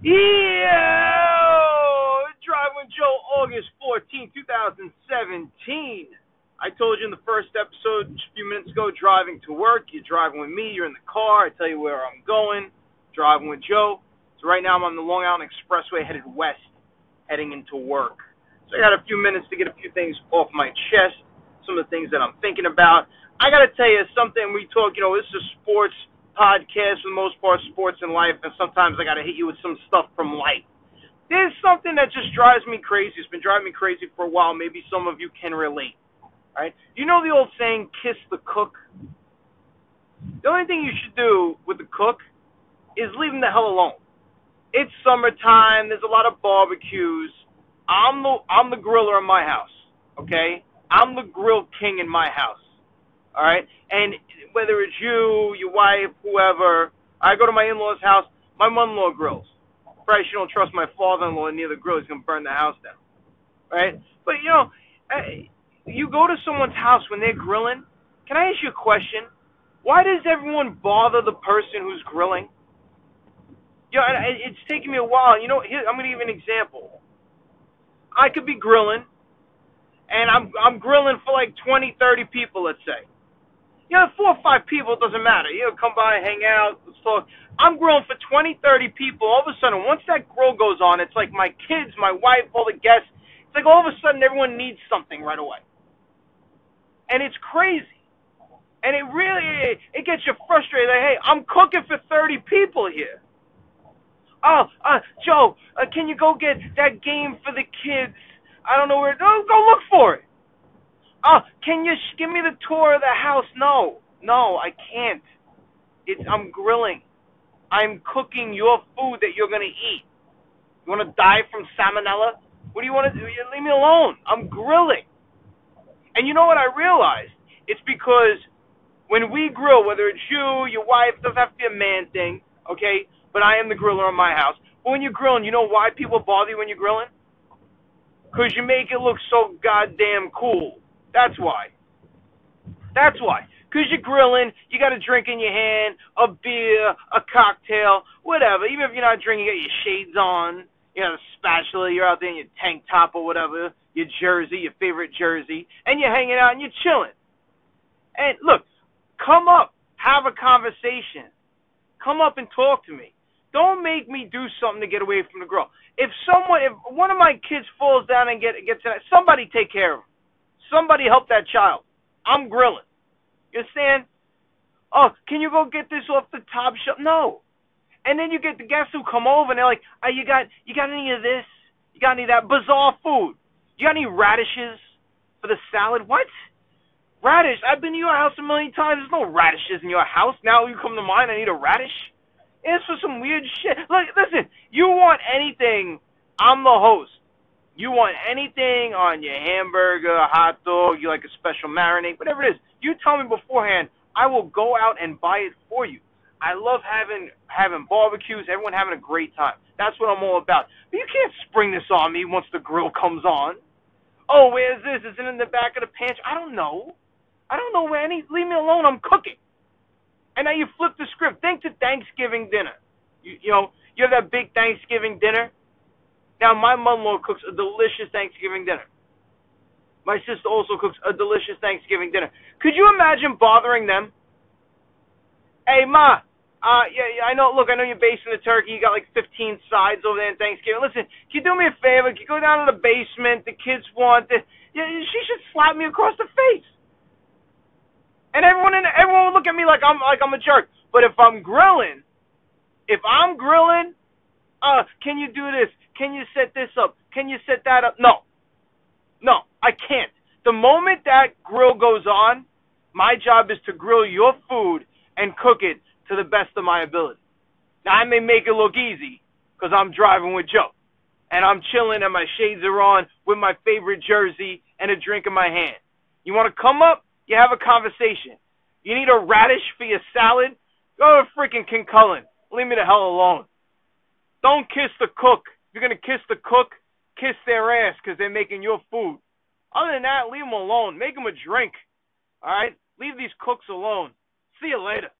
Yeah, Driving with Joe, August 14, 2017. I told you in the first episode a few minutes ago, driving to work. You're driving with me, you're in the car. I tell you where I'm going, driving with Joe. So right now I'm on the Long Island Expressway headed west, heading into work. So I got a few minutes to get a few things off my chest, some of the things that I'm thinking about. I got to tell you something. We talk, you know, this is sports podcast for the most part, sports and life, and sometimes I got to hit you with some stuff from life. There's something that just drives me crazy. It's been driving me crazy for a while. Maybe some of you can relate. Right? You know the old saying, "Kiss the cook." The only thing you should do with the cook is leave him the hell alone. It's summertime. There's a lot of barbecues. I'm the I'm the griller in my house. Okay, I'm the grill king in my house. All right, and whether it's you, your wife, whoever, I go to my in-laws' house. My mother-in-law grills. Probably she don't trust my father-in-law near the grill. He's gonna burn the house down. Right? But you know, you go to someone's house when they're grilling. Can I ask you a question? Why does everyone bother the person who's grilling? You know, it's taking me a while. You know, here, I'm gonna give you an example. I could be grilling, and I'm I'm grilling for like 20, 30 people, let's say you know, four or five people, it doesn't matter. You know, come by, hang out, let's talk. I'm grilling for 20, 30 people. All of a sudden, once that grill goes on, it's like my kids, my wife, all the guests. It's like all of a sudden everyone needs something right away. And it's crazy. And it really, it gets you frustrated. Like, hey, I'm cooking for 30 people here. Oh, uh, Joe, uh, can you go get that game for the kids? I don't know where. Oh, go look for it. Oh, can you sh- give me the tour of the house? No, no, I can't. It's I'm grilling. I'm cooking your food that you're gonna eat. You want to die from salmonella? What do you want to do? Leave me alone. I'm grilling. And you know what I realized? It's because when we grill, whether it's you, your wife, doesn't have to be a man thing, okay? But I am the griller in my house. But when you're grilling, you know why people bother you when you're grilling? Because you make it look so goddamn cool. That's why. That's why. Because you're grilling, you got a drink in your hand, a beer, a cocktail, whatever. Even if you're not drinking, you got your shades on, you got a spatula, you're out there in your tank top or whatever, your jersey, your favorite jersey, and you're hanging out and you're chilling. And look, come up, have a conversation. Come up and talk to me. Don't make me do something to get away from the girl. If someone, if one of my kids falls down and get gets somebody take care of him. Somebody help that child. I'm grilling. You're saying, Oh, can you go get this off the top shelf? No. And then you get the guests who come over and they're like, "Oh, you got you got any of this? You got any of that bizarre food? You got any radishes for the salad? What? Radish? I've been to your house a million times. There's no radishes in your house. Now you come to mine, I need a radish. It's for some weird shit. Look, listen. You want anything? I'm the host. You want anything on your hamburger, hot dog, you like a special marinade, whatever it is. You tell me beforehand. I will go out and buy it for you. I love having having barbecues, everyone having a great time. That's what I'm all about. But you can't spring this on me once the grill comes on. Oh, where's this? Is it in the back of the pantry? I don't know. I don't know where any. Leave me alone. I'm cooking. And now you flip the script. Think to Thanksgiving dinner. You, you know, you have that big Thanksgiving dinner. Now, my mother-in-law cooks a delicious Thanksgiving dinner. My sister also cooks a delicious Thanksgiving dinner. Could you imagine bothering them? Hey, ma, uh, yeah, I know. Look, I know you're basing the turkey. You got like 15 sides over there in Thanksgiving. Listen, can you do me a favor? Can you go down to the basement? The kids want it. Yeah, she should slap me across the face. And everyone in everyone would look at me like I'm like I'm a jerk. But if I'm grilling, if I'm grilling, uh, can you do this? Can you set this up? Can you set that up? No. No, I can't. The moment that grill goes on, my job is to grill your food and cook it to the best of my ability. Now, I may make it look easy because I'm driving with Joe and I'm chilling and my shades are on with my favorite jersey and a drink in my hand. You want to come up? You have a conversation. You need a radish for your salad? Go to freaking King Kullen. Leave me the hell alone. Don't kiss the cook. If you're gonna kiss the cook, kiss their ass because they're making your food. Other than that, leave them alone. Make them a drink. All right? Leave these cooks alone. See you later.